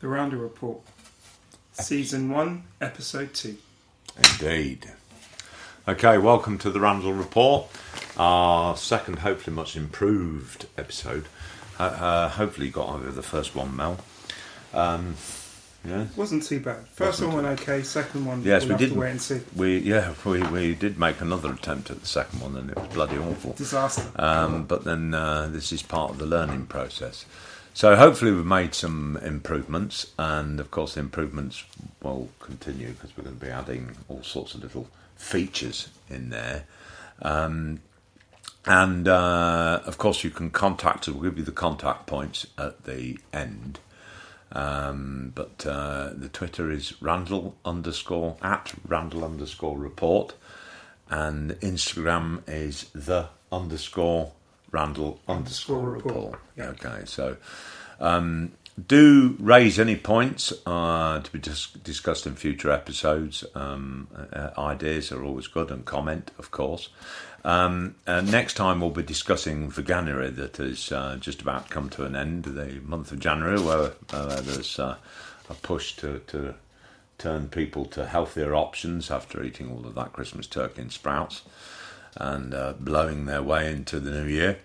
The Randall Report, Season 1, Episode 2. Indeed. Okay, welcome to the Randall Report, our second, hopefully much improved episode. Uh, uh, hopefully, you got over the first one, Mel. Um, yeah, Wasn't too bad. 1st Wasn't one went okay, second one Yes, we'll we to wait and see. we yeah we, we did make another attempt at the second one, and it was bloody awful. Disaster. Um, but then uh, this is part of the learning process. So hopefully we've made some improvements, and of course the improvements will continue because we're going to be adding all sorts of little features in there. Um, and uh, of course you can contact us. We'll give you the contact points at the end. Um, but uh, the Twitter is Randall underscore at Randall underscore report, and Instagram is the underscore Randall underscore report, yeah. Okay, so um, do raise any points uh, to be dis- discussed in future episodes. Um, uh, ideas are always good, and comment, of course. Um, and next time we'll be discussing Veganuary that has uh, just about come to an end, the month of January, where uh, there's uh, a push to, to turn people to healthier options after eating all of that Christmas turkey and sprouts and uh, blowing their way into the new year.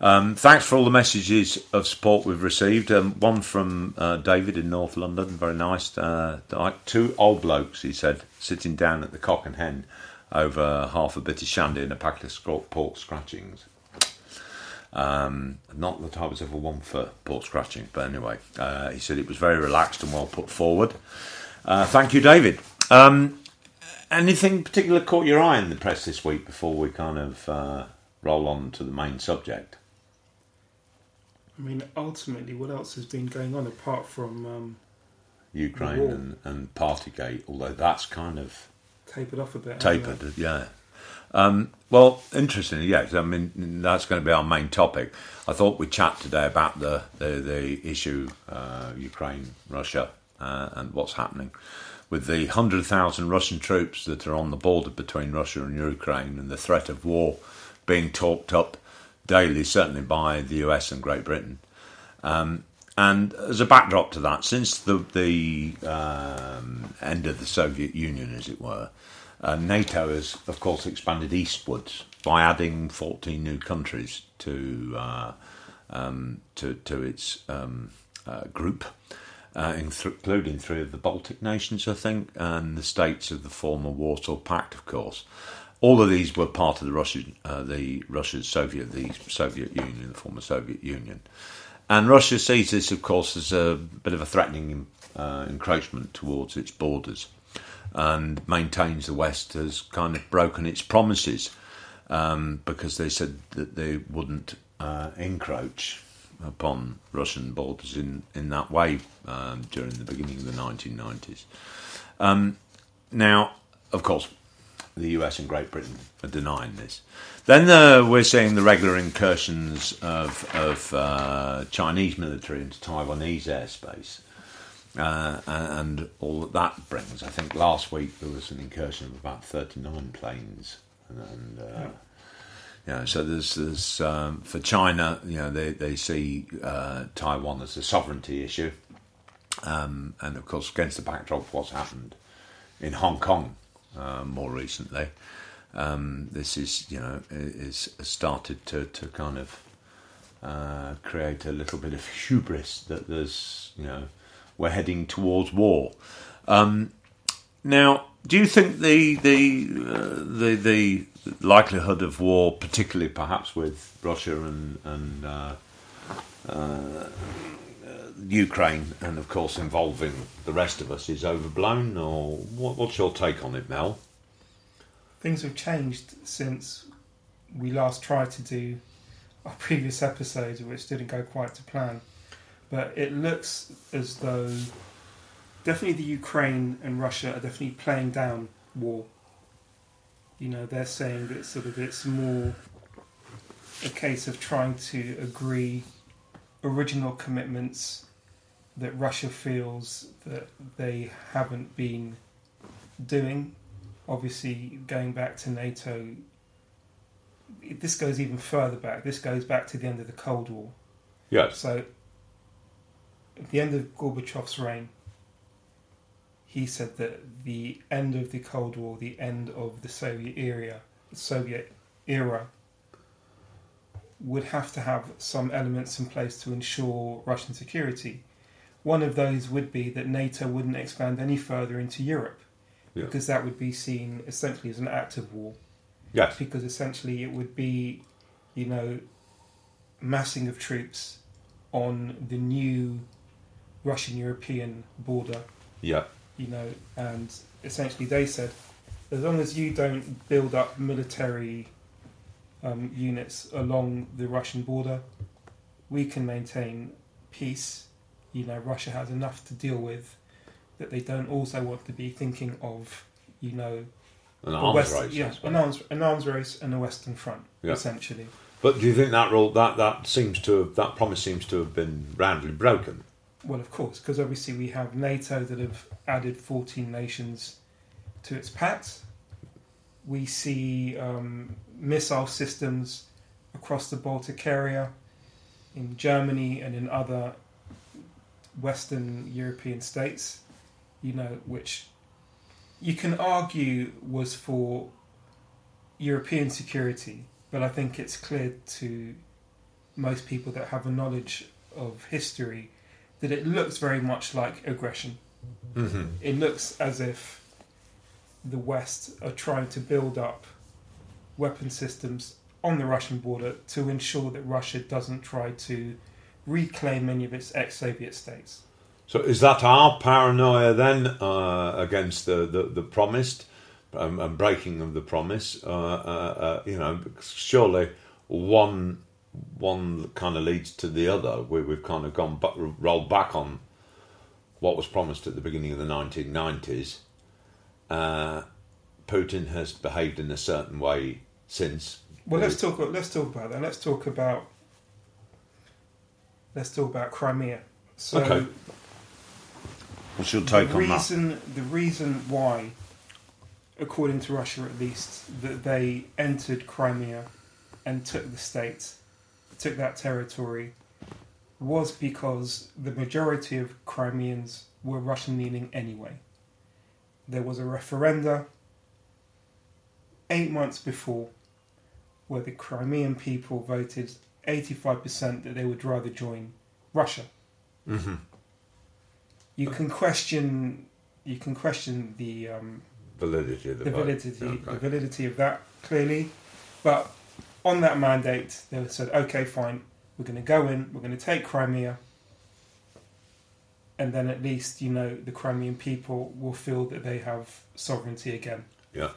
Um, thanks for all the messages of support we've received. Um, one from uh, David in North London, very nice. Uh, like two old blokes, he said, sitting down at the Cock and Hen over half a bit of shandy and a packet of pork scratchings. Um, not that I was ever one for pork scratching, but anyway, uh, he said it was very relaxed and well put forward. Uh, thank you, David. Um, anything particular caught your eye in the press this week before we kind of uh, roll on to the main subject? I mean, ultimately, what else has been going on apart from um, Ukraine and, and Partygate, although that's kind of tapered off a bit? tapered, yeah. Um, well, interestingly, yes. I mean, that's going to be our main topic. I thought we'd chat today about the the, the issue uh, Ukraine, Russia, uh, and what's happening with the hundred thousand Russian troops that are on the border between Russia and Ukraine, and the threat of war being talked up daily, certainly by the US and Great Britain. Um, and as a backdrop to that, since the the um, end of the Soviet Union, as it were, uh, NATO has, of course, expanded eastwards by adding 14 new countries to uh, um, to, to its um, uh, group, uh, including three of the Baltic nations, I think, and the states of the former Warsaw Pact, of course. All of these were part of the Russian, uh, the Russia's Soviet, the Soviet Union, the former Soviet Union. And Russia sees this, of course, as a bit of a threatening uh, encroachment towards its borders and maintains the West has kind of broken its promises um, because they said that they wouldn't uh, encroach upon Russian borders in, in that way um, during the beginning of the 1990s. Um, now, of course, the US and Great Britain are denying this. Then uh, we're seeing the regular incursions of, of uh, Chinese military into Taiwanese airspace. Uh, and all that that brings. I think last week there was an incursion of about 39 planes. And, and uh, yeah, so there's, there's um, for China, you know, they, they see uh, Taiwan as a sovereignty issue. Um, and of course, against the backdrop of what's happened in Hong Kong uh, more recently, um, this is, you know, is started to, to kind of uh, create a little bit of hubris that there's, you know, we're heading towards war. Um, now, do you think the the, uh, the the likelihood of war, particularly perhaps with Russia and and uh, uh, Ukraine, and of course involving the rest of us, is overblown, or what, what's your take on it, Mel? Things have changed since we last tried to do our previous episode, which didn't go quite to plan. But it looks as though definitely the Ukraine and Russia are definitely playing down war. You know, they're saying that sort of it's more a case of trying to agree original commitments that Russia feels that they haven't been doing. Obviously, going back to NATO, this goes even further back. This goes back to the end of the Cold War. Yes. So at the end of Gorbachev's reign, he said that the end of the Cold War, the end of the Soviet era, Soviet era, would have to have some elements in place to ensure Russian security. One of those would be that NATO wouldn't expand any further into Europe, Yeah. because that would be seen essentially as an act of war. Yes. Because essentially it would be, you know, massing of troops on the new Russian European border, Yeah. You know, and essentially they said, as long as you don't build up military um, units along the Russian border, we can maintain peace. You know, Russia has enough to deal with that they don't also want to be thinking of, you know, An arms West- race. yeah, an arms, an arms race and a Western Front, Yeah. essentially. But do you think that rule that that seems to have, that promise seems to have been roundly broken? Well, of course, because obviously we have NATO that have added 14 nations to its pact. We see um, missile systems across the Baltic area, in Germany and in other Western European states, you know, which you can argue was for European security, but I think it's clear to most people that have a knowledge of history that it looks very much like aggression. Mm-hmm. It looks as if the West are trying to build up weapon systems on the Russian border to ensure that Russia doesn't try to reclaim any of its ex Soviet states. So is that our paranoia then uh, against the, the, the promised um, and breaking of the promise? Uh, uh, uh, you know, surely one one kind of leads to the other. We, we've kind of gone but rolled back on what was promised at the beginning of the 1990s. Uh, Putin has behaved in a certain way since. Well, let's talk. Let's talk about that. Let's talk about. Let's talk about Crimea. So Okay. What's your take the on that? reason the reason why, according to Russia at least, that they entered Crimea and took the state, took that territory, was because the majority of Crimeans were Russian leaning anyway. There was a referenda eight months before where the Crimean people voted 85% that they would rather join Russia. hmm You can question you can question the um, Validity of the, the validity Okay. the validity of that clearly, but on that mandate they said okay fine we're going to go in we're going to take Crimea, and then at least you know the Crimean people will feel that they have sovereignty again. Yeah.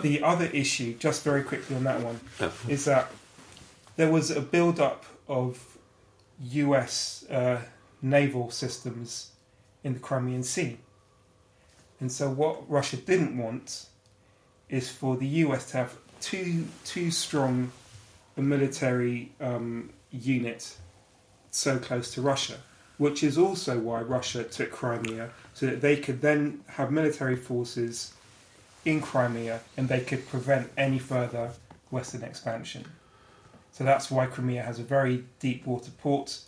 the other issue, just very quickly on that one, Yeah. is that there was a build up of US uh, naval systems in the Crimean Sea. And so, what Russia didn't want is for the US to have too, too strong a military um, unit so close to Russia, which is also why Russia took Crimea, so that they could then have military forces in Crimea and they could prevent any further Western expansion. So that's why Crimea has a very deep water port,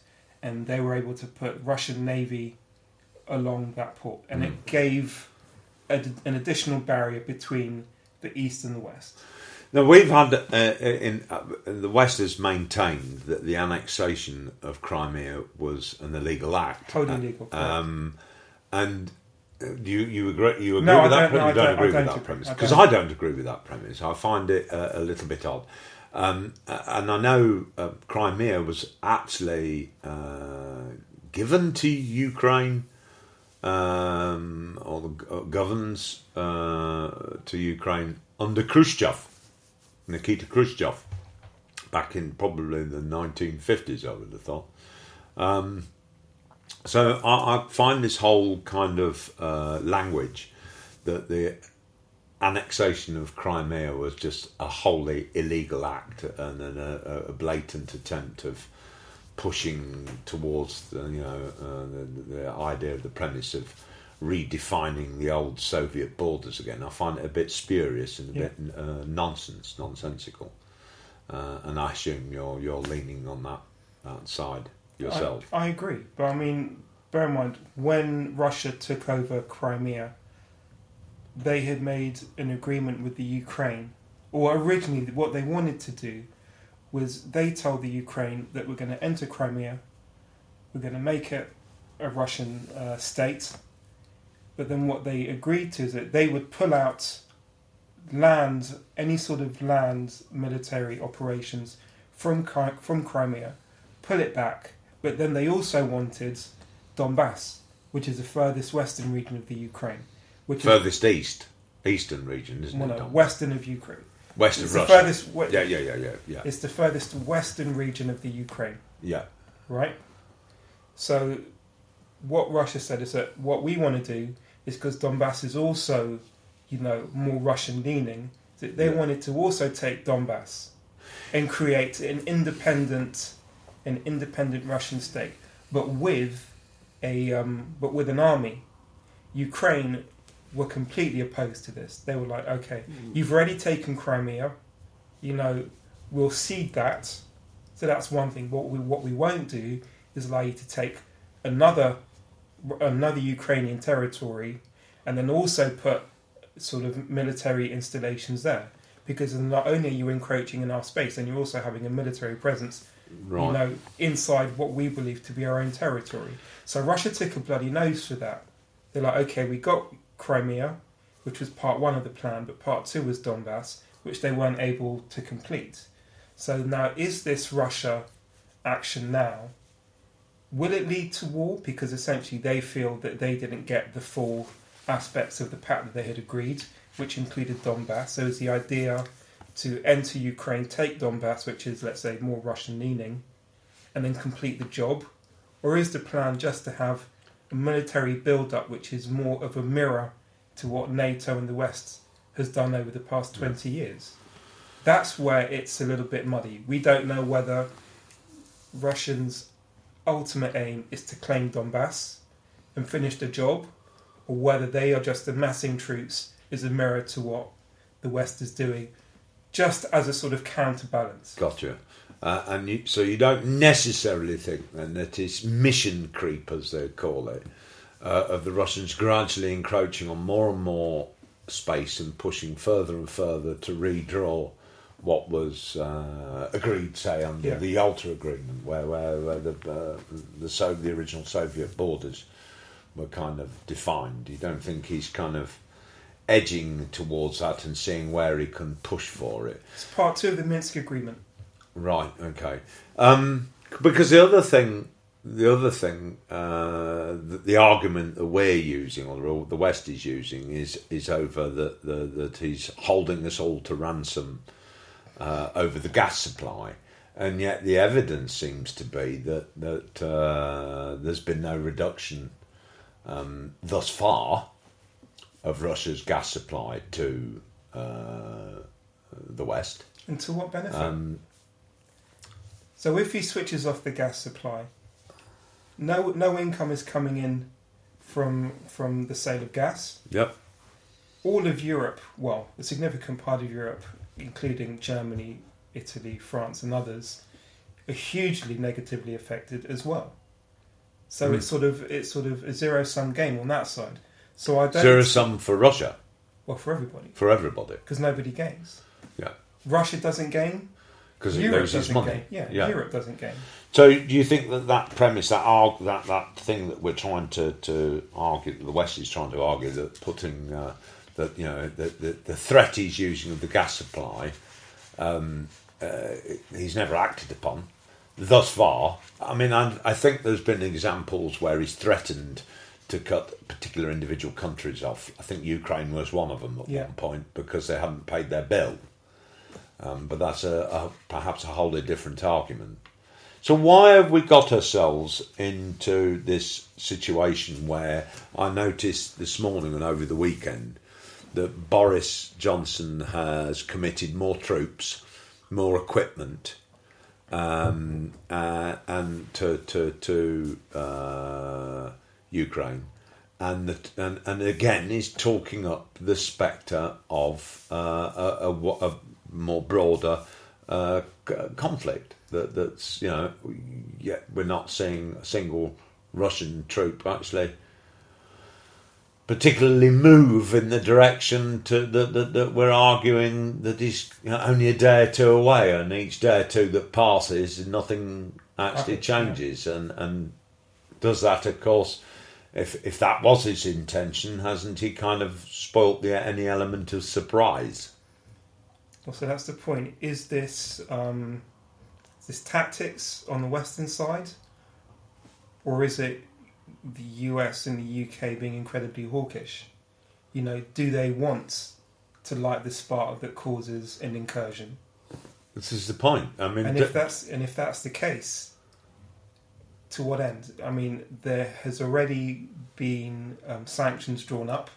and they were able to put Russian navy along that port, and it gave a, an additional barrier between the east and the west. Now we've had uh, in uh, the West has maintained that the annexation of Crimea was an illegal act. Totally legal. correct. Um, and uh, do you you agree you agree No, with that no, premise? You I don't don't- agree with don't that agree. premise because. I don't agree with that premise. I find it uh, a little bit odd. Um, uh, and I know uh, Crimea was actually uh, given to Ukraine um, or the, uh, governs uh, to Ukraine under Khrushchev, Nikita Khrushchev, back in probably the 1950s, I would have thought. Um, so I, I find this whole kind of uh, language that the annexation of Crimea was just a wholly illegal act and an, a, a blatant attempt of pushing towards the you know uh, the, the idea of the premise of redefining the old Soviet borders again. I find it a bit spurious and a Yeah. bit uh, nonsense, nonsensical. Uh, and I assume you're you're leaning on that that side yourself. I, I agree, but I mean, bear in mind when Russia took over Crimea, they had made an agreement with the Ukraine, or originally what they wanted to do was they told the Ukraine that we're going to enter Crimea, we're going to make it a Russian uh, state, but then what they agreed to is that they would pull out land, any sort of land military operations from from Crimea, pull it back, but then they also wanted Donbass, which is the furthest western region of the Ukraine, which Furthest east, eastern region, is isn't well, it? no, western of Ukraine. West It's of the Russia. furthest. We- Yeah, yeah, yeah, yeah, yeah, It's the furthest western region of the Ukraine, yeah. right? So, what Russia said is that what we want to do is because Donbass is also, you know, more Russian leaning, that they Yeah. wanted to also take Donbass and create an independent, an independent Russian state, but with a, um, but with an army. Ukraine were completely opposed to this. They were like, okay, you've already taken Crimea, you know, we'll cede that. So that's one thing. What we what we won't do is allow you to take another another Ukrainian territory, and then also put sort of military installations there. Because not only are you encroaching in our space, and you're also having a military presence, Right. you know, inside what we believe to be our own territory. So Russia took a bloody nose for that. They're like, okay, we got Crimea, which was part one of the plan, but part two was Donbass, which they weren't able to complete. So now, is this Russia action now? Will it lead to war? Because essentially they feel that they didn't get the full aspects of the pact that they had agreed, which included Donbass. So is the idea to enter Ukraine, take Donbass, which is, let's say, more Russian leaning, and then complete the job? Or is the plan just to have a military build up which is more of a mirror to what NATO and the West has done over the past 20 years? That's where it's a little bit muddy. We don't know whether Russians' ultimate aim is to claim Donbass and finish the job, or whether they are just amassing troops is a mirror to what the West is doing, just as a sort of counterbalance. Gotcha. Uh, and you, so you don't necessarily think then that it's mission creep, as they call it, uh, of the Russians gradually encroaching on more and more space and pushing further and further to redraw what was uh, agreed, say, under Yeah. the Yalta Agreement, where, where, where the, uh, the, so, the original Soviet borders were kind of defined. You don't think he's kind of edging towards that and seeing where he can push for it. It's part two of the Minsk Agreement. Right. Okay. Um, because the other thing, the other thing, uh, the, the argument that we're using, or the West is using, is is over that the, that he's holding us all to ransom uh, over the gas supply, and yet the evidence seems to be that that uh, there's been no reduction um, thus far of Russia's gas supply to uh, the West. And to what benefit? Um, So if he switches off the gas supply, no no income is coming in from from the sale of gas. yep. All of Europe, well, a significant part of Europe, including Germany, Italy, France, and others, are hugely negatively affected as well. So Hmm. it's sort of it's sort of a zero sum game on that side. So I don't Zero sum for Russia, well for everybody for everybody. because nobody gains. Yeah. Russia doesn't gain. Because it Europe loses doesn't money. gain. Yeah, Yeah. Europe doesn't gain. So, do you think that that premise, that arg- that that thing that we're trying to, to argue, the West is trying to argue, that putting uh, that you know the, the the threat he's using of the gas supply, um, uh, he's never acted upon thus far. I mean, I, I think there's been examples where he's threatened to cut particular individual countries off. I think Ukraine was one of them at Yeah. one point because they hadn't paid their bill. Um, but that's a, a perhaps a wholly different argument. So why have we got ourselves into this situation where I noticed this morning and over the weekend that Boris Johnson has committed more troops, more equipment, um, uh, and to to to uh, Ukraine, and the, and and again is talking up the spectre of uh, a, a, a more broader uh, conflict that that's you know yet we're not seeing a single Russian troop actually particularly move in the direction to that, that, that we're arguing that is only a day or two away, and each day or two that passes, nothing actually changes, and and does that, of course. If if that was his intention, hasn't he kind of spoilt the any element of surprise? Well, so that's the point. Is this um, this tactics on the western side, or is it the US and the UK being incredibly hawkish? You know, do they want to light the spark that causes an incursion? This is the point. I mean, and if that's and if that's the case, to what end? I mean, there has already been um, sanctions drawn up.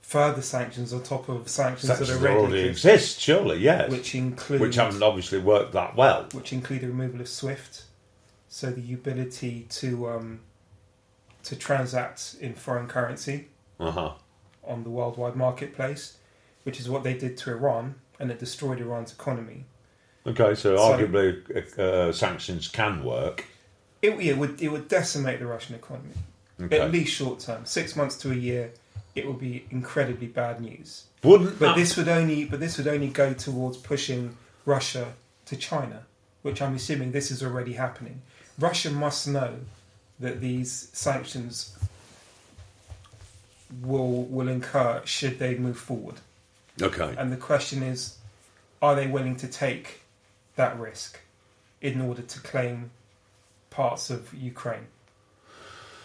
Further sanctions on top of sanctions, sanctions that already, already exist, surely, yes. which include which haven't obviously worked that well. which include the removal of SWIFT, so the ability to um, to transact in foreign currency Uh huh. on the worldwide marketplace, which is what they did to Iran, and it destroyed Iran's economy. Okay, so, So- arguably uh, sanctions can work. It, it would it would decimate the Russian economy, Okay. at least short term, six months to a year. It would be incredibly bad news. Wouldn't But that- this would only but this would only go towards pushing Russia to China, which I'm assuming this is already happening. Russia must know that these sanctions will will incur should they move forward. Okay. And the question is, are they willing to take that risk in order to claim parts of Ukraine?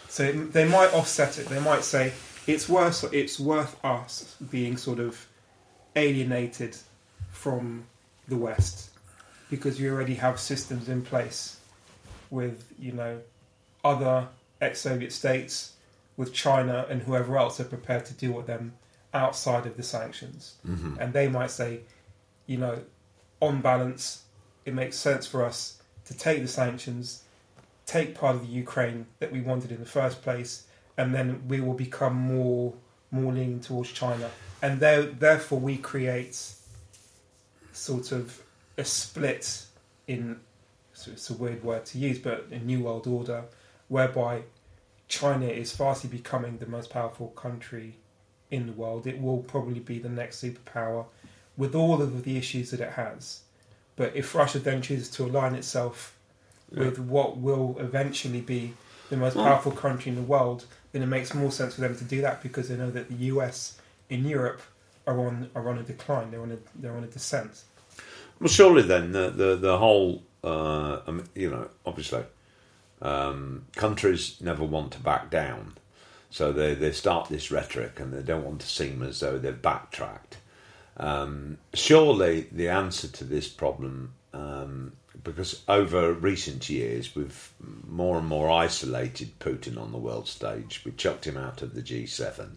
So it, they might offset it. They might say it's worth it's worth us being sort of alienated from the West because we already have systems in place with you know other ex-Soviet states, with China and whoever else are prepared to deal with them outside of the sanctions hmm and they might say, you know, on balance, it makes sense for us to take the sanctions, take part of the Ukraine that we wanted in the first place, and then we will become more more leaning towards China, and there, therefore we create sort of a split in. So it's a weird word to use, but a new world order whereby China is fastly becoming the most powerful country in the world. It will probably be the next superpower with all of the issues that it has. But if Russia then chooses to align itself with what will eventually be the most powerful country in the world, then it makes more sense for them to do that because they know that the US in Europe are on are on a decline. They're on a they're on a descent. Well, surely then the the, the whole uh, um, you know obviously um, countries never want to back down, so they they start this rhetoric and they don't want to seem as though they've backtracked. Um, surely the answer to this problem, um, because over recent years we've more and more isolated Putin on the world stage. We chucked him out of the G7.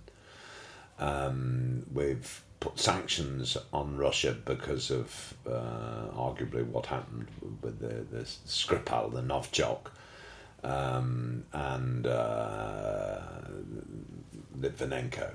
Um, we've put sanctions on Russia because of uh, arguably what happened with the, the Skripal, the Novichok, um, and uh, Litvinenko.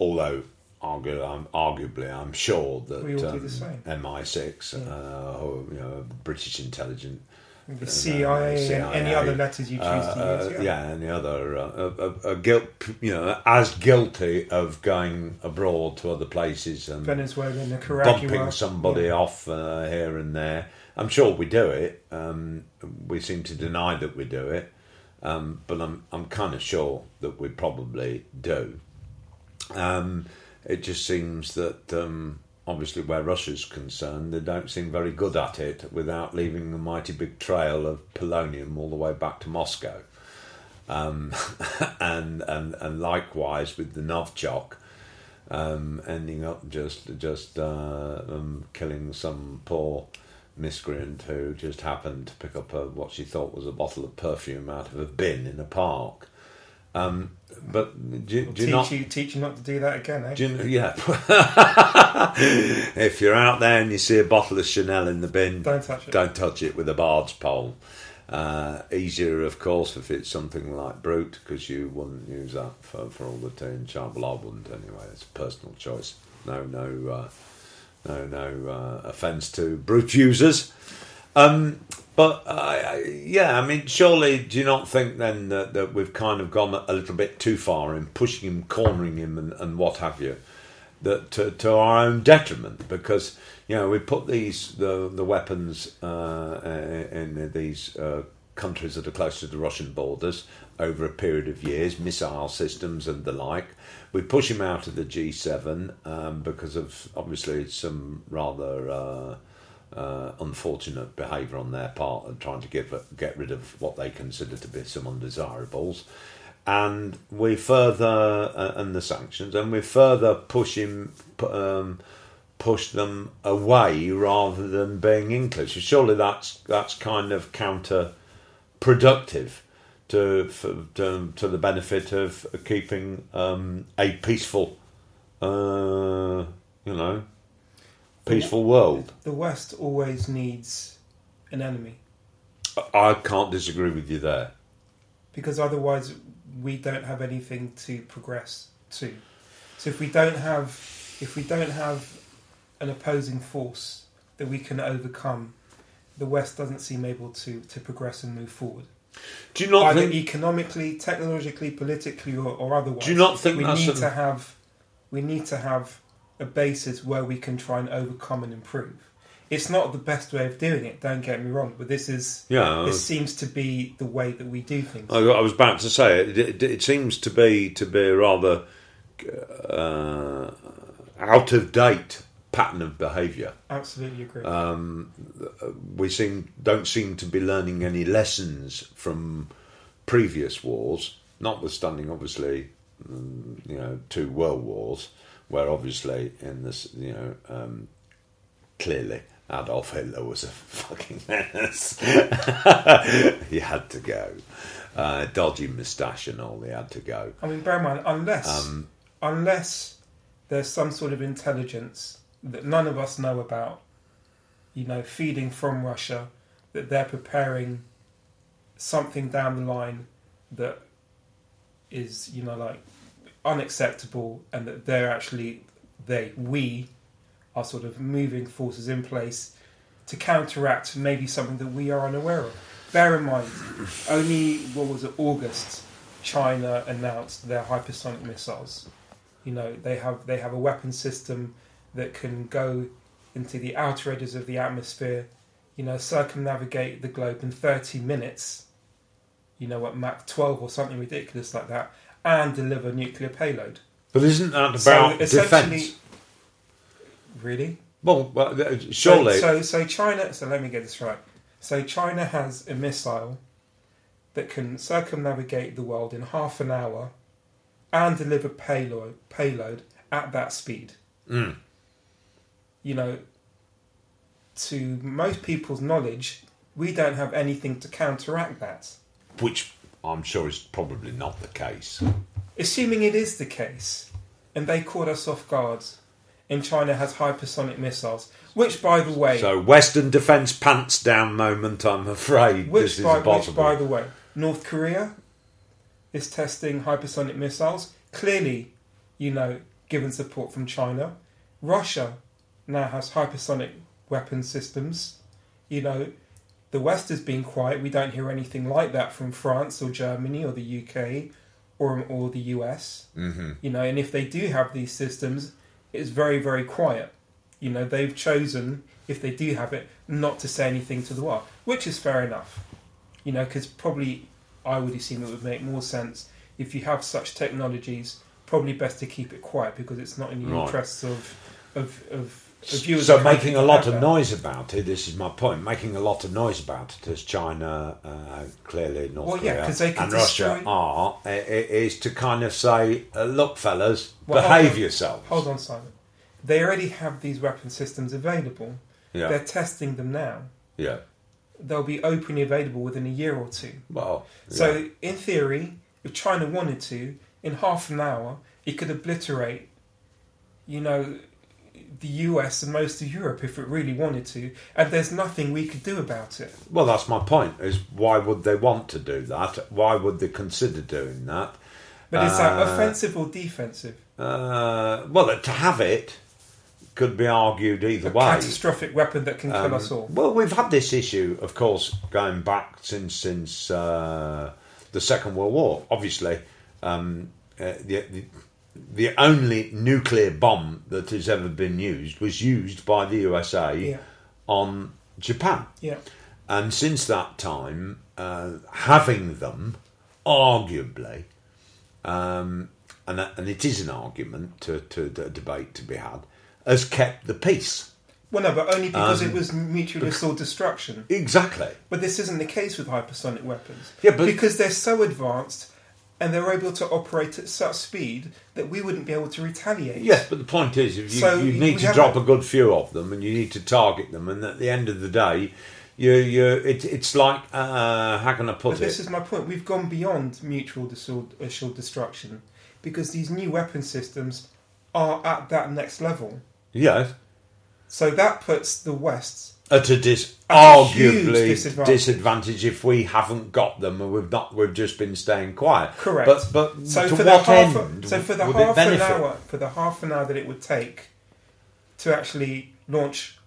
Although, argu- um, arguably, I'm sure that We all do um, the same. MI6, Yeah. uh, or you know, British intelligence, The Uh, CIA, and any other letters you choose uh, to use. uh, yeah, and the other uh, uh, uh, guilt, you know, as guilty of going abroad to other places and Venezuela and Nicaragua. bumping somebody Yeah. off uh, here and there. I'm sure we do it. Um, we seem to deny that we do it, um, but I'm I'm kind of sure that we probably do. Um, it just seems that um, obviously where Russia's concerned, they don't seem very good at it without leaving a mighty big trail of polonium all the way back to Moscow. Um, and and and likewise with the Novichok, um, ending up just just uh, killing some poor miscreant who just happened to pick up a, what she thought was a bottle of perfume out of a bin in a park. Um, but do, do you teach not? you teach you not to do that again, eh? Do you, yeah. if you're out there and you see a bottle of Chanel in the bin, Don't touch it. don't touch it with a bard's pole. Uh, easier, of course, if it's something like Brut, because you wouldn't use that for, for all the tea and char. Well, I wouldn't anyway. It's a personal choice. No, no, uh, no, no uh, offence to Brut users. Um, But yeah, I mean, surely do you not think then that, that we've kind of gone a little bit too far in pushing him, cornering him, and, and what have you, that to, to our own detriment? Because you know we put these the the weapons uh, in these uh, countries that are close to the Russian borders over a period of years, missile systems and the like. We push him out of the G7 um, because of obviously some rather uh, uh, unfortunate behaviour on their part and trying to get get rid of what they consider to be some undesirables. And we further uh, and the sanctions, and we further push him, um, push them away rather than being inclusive. Surely that's that's kind of counterproductive to for, to, to the benefit of keeping um, a peaceful, uh, you know, peaceful world. The West always needs an enemy. I can't disagree with you there. Because otherwise, we don't have anything to progress to. So if we don't have, if we don't have an opposing force that we can overcome, the West doesn't seem able to to progress and move forward. Do you not either think economically, technologically, politically, or, or otherwise? Do you not think we need to have we need to have a basis where we can try and overcome and improve? It's not the best way of doing it. Don't get me wrong, but this is Yeah, this seems to be the way that we do things. I, I was about to say it, it. It seems to be to be rather uh, out of date pattern of behaviour. Absolutely agree. Um, we seem don't seem to be learning any lessons from previous wars, notwithstanding obviously, mm, you know, two world wars, where obviously in this, you know, um, clearly Adolf Hitler was a fucking menace. he had to go. Uh, dodgy moustache and all, he had to go. I mean, bear in mind, unless Um, unless there's some sort of intelligence that none of us know about, you know, feeding from Russia, that they're preparing something down the line that is, you know, like unacceptable, and that they're actually they we are sort of moving forces in place to counteract maybe something that we are unaware of. Bear in mind, only what was it, August, China announced their hypersonic missiles. You know, they have they have a weapon system that can go into the outer edges of the atmosphere, you know, circumnavigate the globe in 30 minutes, you know, at Mach 12 or something ridiculous like that, and deliver nuclear payload. but isn't that about essentially- defence? Really? Well, well, uh, surely. So, so, so China. So let me get this right. So China has a missile that can circumnavigate the world in half an hour and deliver payload payload at that speed. Mm. You know, to most people's knowledge, we don't have anything to counteract that. which I'm sure is probably not the case. Assuming it is the case, and they caught us off guard, and China has hypersonic missiles, which, by the way, So, Western defence pants down moment. I'm afraid Which this is by, which, by the way, North Korea is testing hypersonic missiles. Clearly, you know, given support from China. Russia now has hypersonic weapon systems. You know, the West has been quiet. We don't hear anything like that from France or Germany or the UK or or the US. hmm You know, and if they do have these systems, it's very very quiet. You know, they've chosen if they do have it not to say anything to the world, which is fair enough. You know, because probably I would assume it would make more sense if you have such technologies. Probably best to keep it quiet because it's not in the Right. interests of of of, as So, making a lot of noise about it. This is my point. Making a lot of noise about it, as China, uh, clearly North Well, yeah, Korea can and Russia are, is to kind of say, uh, "Look, fellas, Well, behave on. yourselves." Hold on, Simon. They already have these weapon systems available. Yeah, They're testing them now. yeah. They'll be openly available within a year or two. Well, So, in theory, if China wanted to, in half an hour, it could obliterate, you know, the US and most of Europe if it really wanted to, and there's nothing we could do about it. Well, that's my point. Is why would they want to do that? Why would they consider doing that? But is that Uh, offensive or defensive? Uh, well, to have it could be argued either A way. catastrophic weapon that can kill us all. Well, we've had this issue, of course, going back since since uh, the Second World War. Obviously, um, uh, the, the the only nuclear bomb that has ever been used was used by the USA Yeah. on Japan, Yeah. and since that time, uh, having them, arguably, um, and and it is an argument to, to, a debate to be had, has kept the peace. Well, no, but only because Um, it was mutually assured destruction. Exactly. But this isn't the case with hypersonic weapons. Yeah, but- because they're so advanced and they're able to operate at such speed that we wouldn't be able to retaliate. Yes, but the point is, if you, So you need to drop a- good few of them, and you need to target them, and at the end of the day, you you it, it's like uh, how can I put But this is my point. We've gone beyond mutual assured, assured destruction because these new weapon systems are at that next level. Yes, So that puts the West at a dis- a arguably disadvantage. disadvantage. if we haven't got them and we've not we've just been staying quiet. Correct. But but So to for the what half, end? so for the half an hour, for the half an hour that it would take to actually launch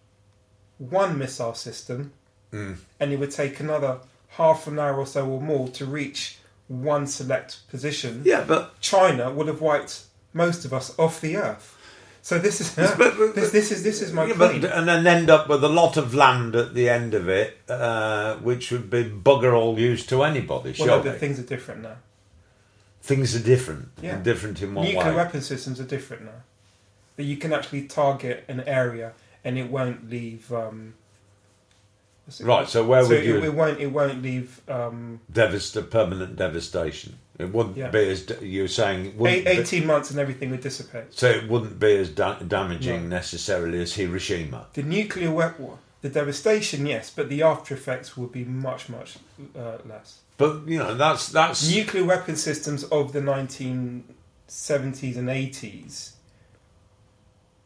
one missile system, Hmm. and it would take another half an hour or so or more to reach one select position. Yeah, but China would have wiped most of us off the earth. So this is But- but- this, this is this is my Yeah, point. but, and then end up with a lot of land at the end of it, uh, which would be bugger all use to anybody. well, no, but things are different now. Things are different. Yeah. Different in one Nuclear way. weapon systems are different now. That you can actually target an area and it won't leave. Um, Right, so where so would it, you it won't. It won't leave. Um, devast permanent devastation? It wouldn't Yeah. be as you're saying. Wouldn't be- Eighteen months and everything would dissipate. so it wouldn't be as da- damaging necessarily as Hiroshima. The nuclear weapon, the devastation, yes, but the after effects would be much, much uh, less. But you know that's that's Nuclear weapon systems of the 1970s and 80s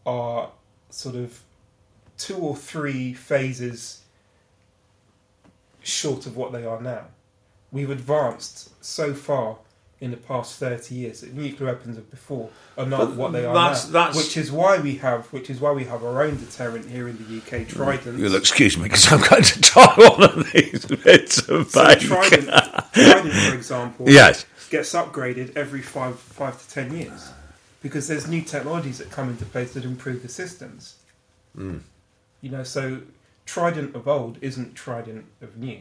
are sort of two or three phases short of what they are now. We've advanced so far in the past 30 years that nuclear weapons of before are not But what they are that's- now. that's- Which is why we have which is why we have our own deterrent here in the UK, Trident. You'll excuse me because I'm going to try one of these bits of So bacon. Trident, Trident, for example, Yes. gets upgraded every five five to ten years because there's new technologies that come into place that improve the systems. Hmm. You know, so Trident of old isn't Trident of new.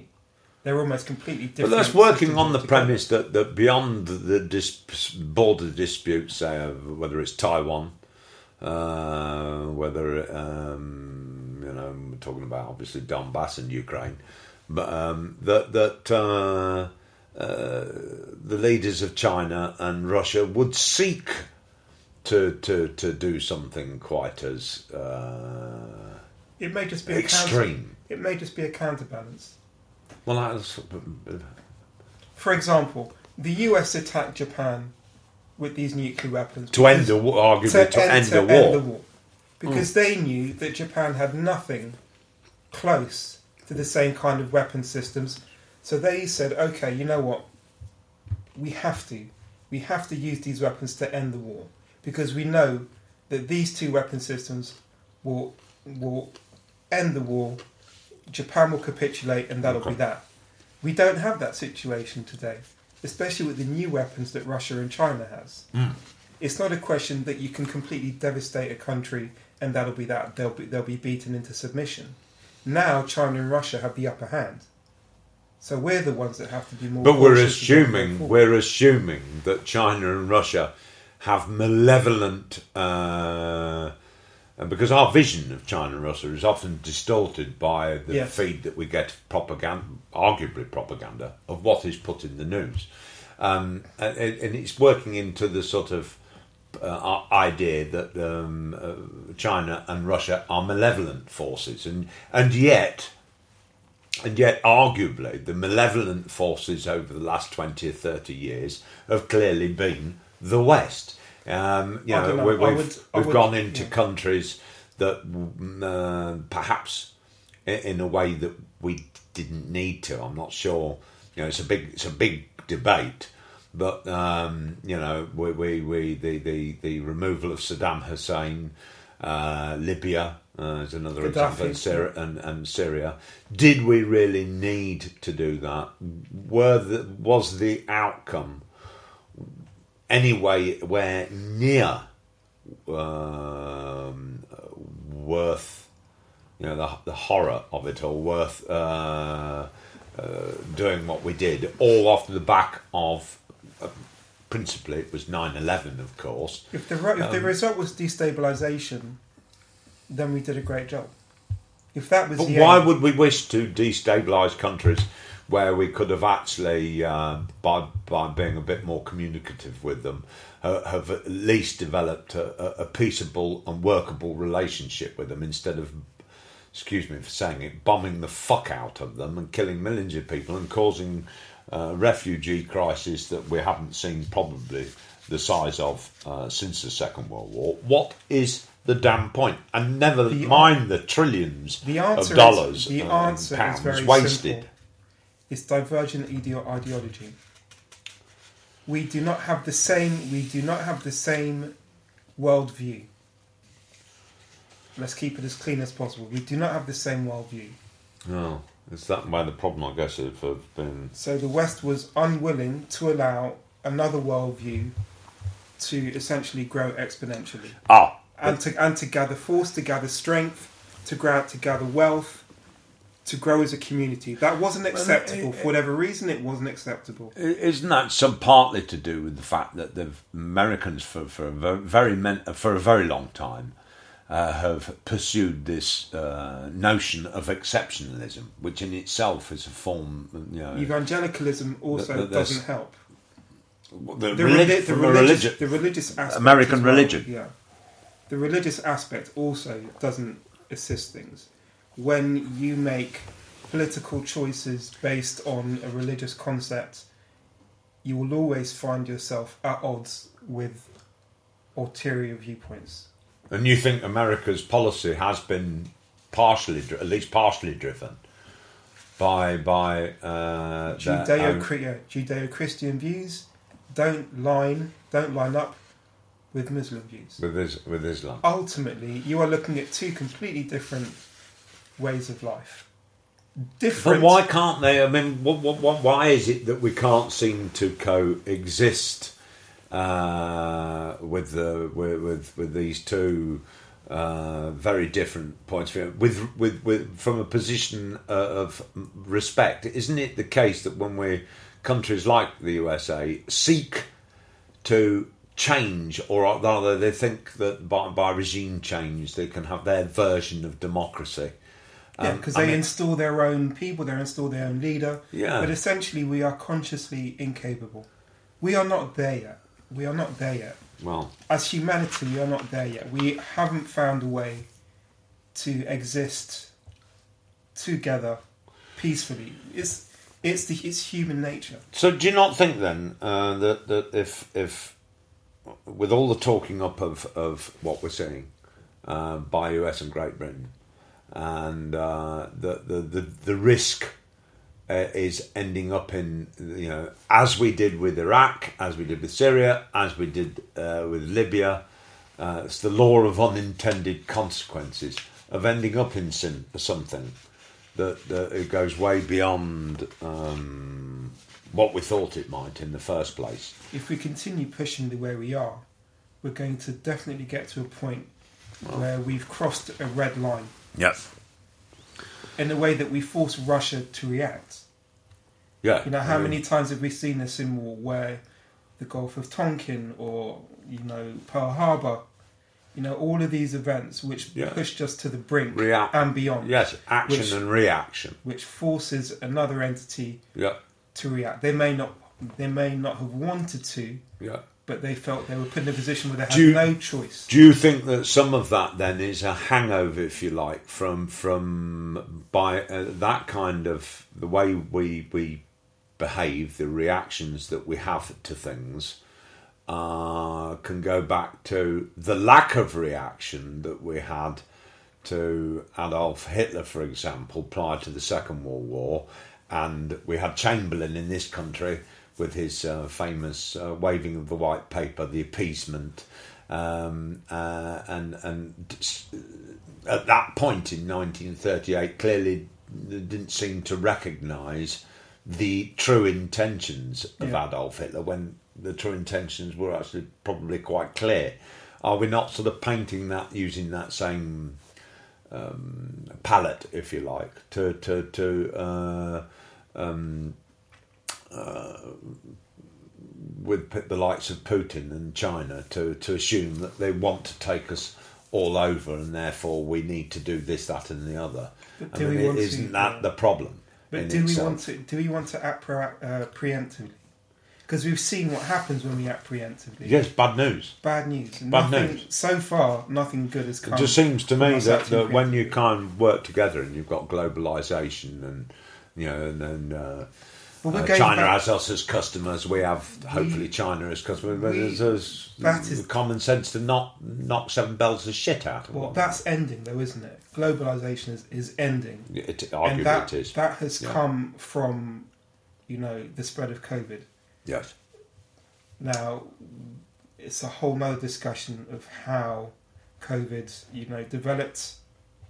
They're almost completely different. But that's working on the altogether. premise that, that beyond the dis- border disputes, say, of whether it's Taiwan, uh, whether, um, you know, we're talking about obviously Donbass and Ukraine, but um, that, that uh, uh, the leaders of China and Russia would seek to, to, to do something quite as uh, It may just be a counter, extreme. it may just be a counterbalance. Well, that's, uh, For example, the US attacked Japan with these nuclear weapons to end the war, arguably to, end, to the war. because mm. they knew that Japan had nothing close to the same kind of weapon systems. So they said, "Okay, you know what? We have to, we have to use these weapons to end the war because we know that these two weapon systems will will end the war. Japan will capitulate, and that'll be that. We don't have that situation today, especially with the new weapons that Russia and China has. It's not a question that you can completely devastate a country and that'll be that. They'll be, they'll be beaten into submission. Now China and Russia have the upper hand. So we're the ones that have to be more. But we're cautious as we go assuming we're assuming that China and Russia have malevolent, uh, and because our vision of China and Russia is often distorted by the Yes. feed that we get of propaganda, arguably propaganda of what is put in the news, um, and, and it's working into the sort of uh, idea that um, uh, China and Russia are malevolent forces, and and yet and yet, arguably, the malevolent forces over the last 20 or 30 years have clearly been the West. Um, you know, know. we, I we've, we've would- gone into yeah. countries that mm, uh, perhaps in a way that we didn't need to. I'm not sure. You know, it's a big, it's a big debate. But um, you know, we, we, we the, the, the removal of Saddam Hussein, uh, Libya uh, is another Gaddafi. example, and Syria, and, and Syria. Did we really need to do that? Were the, was the outcome anyway where near um, worth you know the, the horror of it all worth uh, uh, doing what we did all off the back of uh, principally it was 9-11 of course If the if the Um, result was destabilization, then we did a great job. If that was but why aim, would we wish to destabilise countries where we could have actually uh, by by being a bit more communicative with them uh, have at least developed a, a, a peaceable and workable relationship with them instead of excuse me for saying it, bombing the fuck out of them and killing millions of people and causing uh, refugee crisis that we haven't seen probably the size of uh, since the Second World War. What is the damn point? And never The- mind the trillions the of dollars is, the and pounds wasted. simple. It's divergent ideology. We do not have the same. We do not have the same worldview. Let's keep it as clean as possible. We do not have the same worldview. Oh, is that why the problem, I guess, have been? So the West was unwilling to allow another worldview to essentially grow exponentially. Ah, and to and to gather force, to gather strength, to grow, to gather wealth, to grow as a community. That wasn't acceptable for whatever reason. It wasn't acceptable. Isn't that some partly to do with the fact that the Americans, for for a very men, for a very long time, uh, have pursued this uh, notion of exceptionalism, which in itself is a form, you know, Evangelicalism also Th- th- there's- doesn't help. the, The, relig- reli- the from a religious, the religious aspect, American well, religion. yeah. The religious aspect also doesn't assist things. When you make political choices based on a religious concept, you will always find yourself at odds with ulterior viewpoints. And you think America's policy has been partially, at least partially driven by by uh, Judeo own- yeah, Judeo Christian views don't line don't line up with Muslim views. with is, with Islam. Ultimately, you are looking at two completely different ways of life. But Different. why can't they? I mean, what, what, what, why is it that we can't seem to coexist uh, with the with, with with these two uh, very different points of view? With, with with from a position uh, of respect, isn't it the case that when we countries like the USA seek to change, or rather, they think that by, by regime change they can have their version of democracy. Yeah, Um, because I they mean- install their own people, they install their own leader. Yeah. But essentially, we are consciously incapable. We are not there yet. We are not there yet. Well, As humanity, we are not there yet. We haven't found a way to exist together peacefully. It's it's the it's human nature. So do you not think then uh, that that if if with all the talking up of of what we're seeing uh, by US and Great Britain and uh, the, the the the risk uh, is ending up in you know as we did with Iraq, as we did with Syria, as we did uh, with Libya, uh, it's the law of unintended consequences of ending up in sin, something that, that it goes way beyond um, what we thought it might in the first place. If we continue pushing the way we are, we're going to definitely get to a point where we've crossed a red line Yes. in a way that we force Russia to react. Yeah. You know, how I mean, many times have we seen this in war where the Gulf of Tonkin or, you know, Pearl Harbor, you know, all of these events which Yeah. pushed us to the brink and beyond, Yes, action Which- and reaction. which forces another entity Yeah. to react. They may not they may not have wanted to, Yeah. But they felt they were put in a position where they had you- no choice. Do you think that some of that then is a hangover, if you like, from from by uh, that kind of the way we we behave, the reactions that we have to things, uh, can go back to the lack of reaction that we had to Adolf Hitler, for example, prior to the Second World War, and we had Chamberlain in this country with his uh, famous uh, waving of the white paper, the appeasement, Um, uh, and and at that point in 1938, clearly didn't seem to recognise the true intentions of Yeah. Adolf Hitler when the true intentions were actually probably quite clear. Are we not sort of painting that using that same um, palette, if you like, to to to uh, um, uh, with the likes of Putin and China to to assume that they want to take us all over, and therefore we need to do this, that, and the other. But I mean, we want to- isn't that the problem? But do we itself? want to? Do we want to act pro, uh, preemptively? Because we've seen what happens when we act preemptively. Yes, bad news. Bad news. And Bad nothing, news. So far, nothing good has come. It just seems to me that, that when you kind of work together and you've got globalization and you know and then uh, Well, uh, China back- has us as customers, we have hopefully China as customers. But we- there's, there's that is- common sense to not knock seven bells of shit out of Well, one. that's ending, though, isn't it? Globalization is, is ending, It, and arguably that it is. that has Yeah. come from, you know, the spread of COVID. yes. Now, it's a whole nother discussion of how COVID, you know, developed,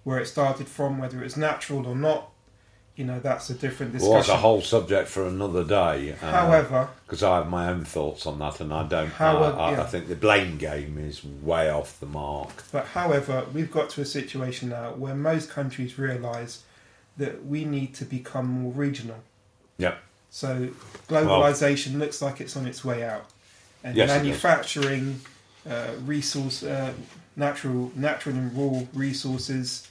where it started from, whether it was natural or not. You know, that's a different discussion. Well, that's a whole subject for another day. uh, However, because I have my own thoughts on that, and I don't. However, I, I, I think the blame game is way off the mark. But however, we've got to a situation now where most countries realise that we need to become more regional. Yeah. So globalization looks like it's on its way out, and Yes, manufacturing, uh, resource, uh, natural, natural and raw resources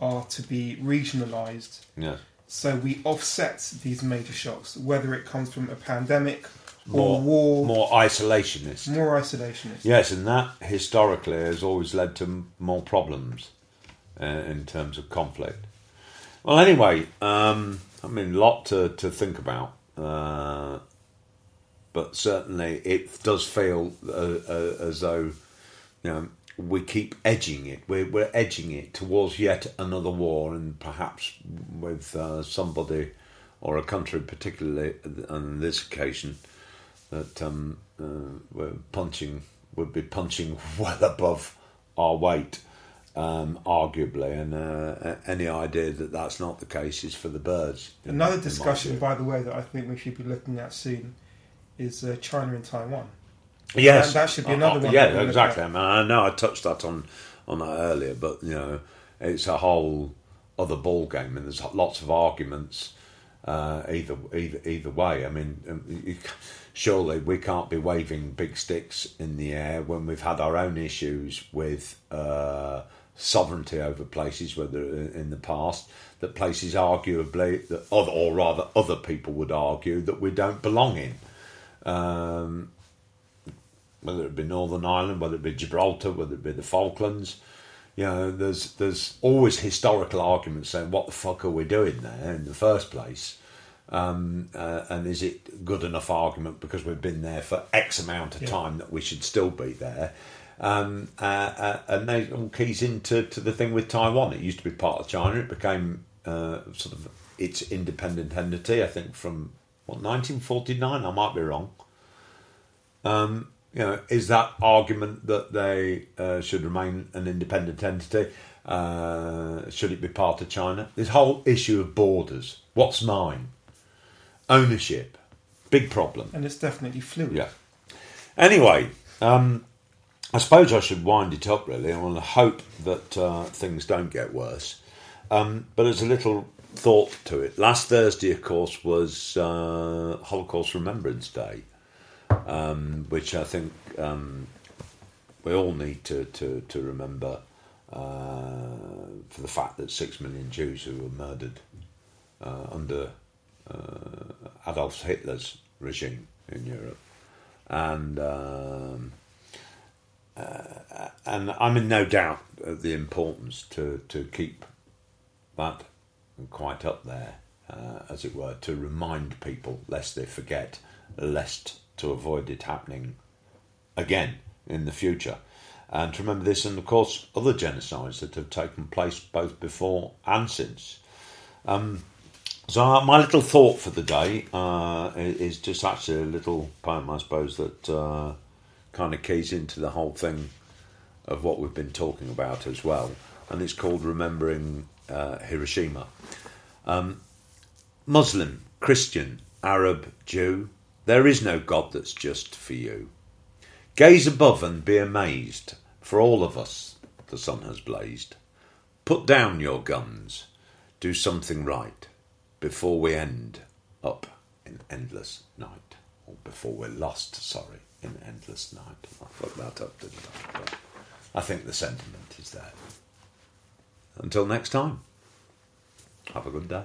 are to be regionalised. Yes. So we offset these major shocks, whether it comes from a pandemic More or war, more, isolationist. more isolationist. isolationist. Yes, and that historically has always led to more problems uh, in terms of conflict. Well, anyway, um, I mean, a lot to, to think about, uh, but certainly it does feel uh, uh, as though you know we keep edging it. We're, we're edging it towards yet another war, and perhaps with uh, somebody or a country, particularly on this occasion, that um, uh, we're punching would be punching well above our weight, um, arguably, and uh, any idea that that's not the case is for the birds. Another discussion, by the way, that I think we should be looking at soon is uh, China and Taiwan. Yes, That- that should be Uh, another uh, one Yeah, that we look exactly. I mean, I know I touched that on on that earlier, but you know, it's a whole other ball game, and there's lots of arguments uh, either either either way. I mean, um, you, surely we can't be waving big sticks in the air when we've had our own issues with. Uh, sovereignty over places, whether in the past that places arguably that, other, or rather, other people would argue that we don't belong in. Um, whether it be Northern Ireland, whether it be Gibraltar, whether it be the Falklands. You know, there's there's always historical arguments saying what the fuck are we doing there in the first place, um, uh, and is it good enough argument because we've been there for X amount of Yeah. time that we should still be there, um, uh, uh, and they all keys into to the thing with Taiwan. It used to be part of China. It became uh, sort of its independent entity. I think from what 1949. I might be wrong. Um, you know, is that argument that they uh, should remain an independent entity? Uh, should it be part of China? This whole issue of borders. What's mine? Ownership. Big problem. And it's definitely fluid. Yeah. Anyway, um, I suppose I should wind it up really. I want to hope that uh, things don't get worse. Um, but there's a little thought to it. Last Thursday, of course, was uh, Holocaust Remembrance Day, um, which I think um, we all need to, to, to remember uh, for the fact that six million Jews who were murdered uh, under uh, Adolf Hitler's regime in Europe. And um, uh, and I'm in no doubt of the importance to to keep that quite up there, uh, as it were, to remind people lest they forget, lest to avoid it happening again in the future. And to remember this, and of course, other genocides that have taken place both before and since. Um, so uh, my little thought for the day uh, is just actually a little poem, I suppose, that uh, kind of keys into the whole thing of what we've been talking about as well, and it's called Remembering uh, Hiroshima. Um, Muslim, Christian, Arab, Jew, there is no God that's just for you. Gaze above and be amazed, for all of us the sun has blazed. Put down your guns, do something right, before we end up in endless night. Or before we're lost, sorry, in endless night. I fucked that up, didn't I? But I think the sentiment is there. Until next time, have a good day.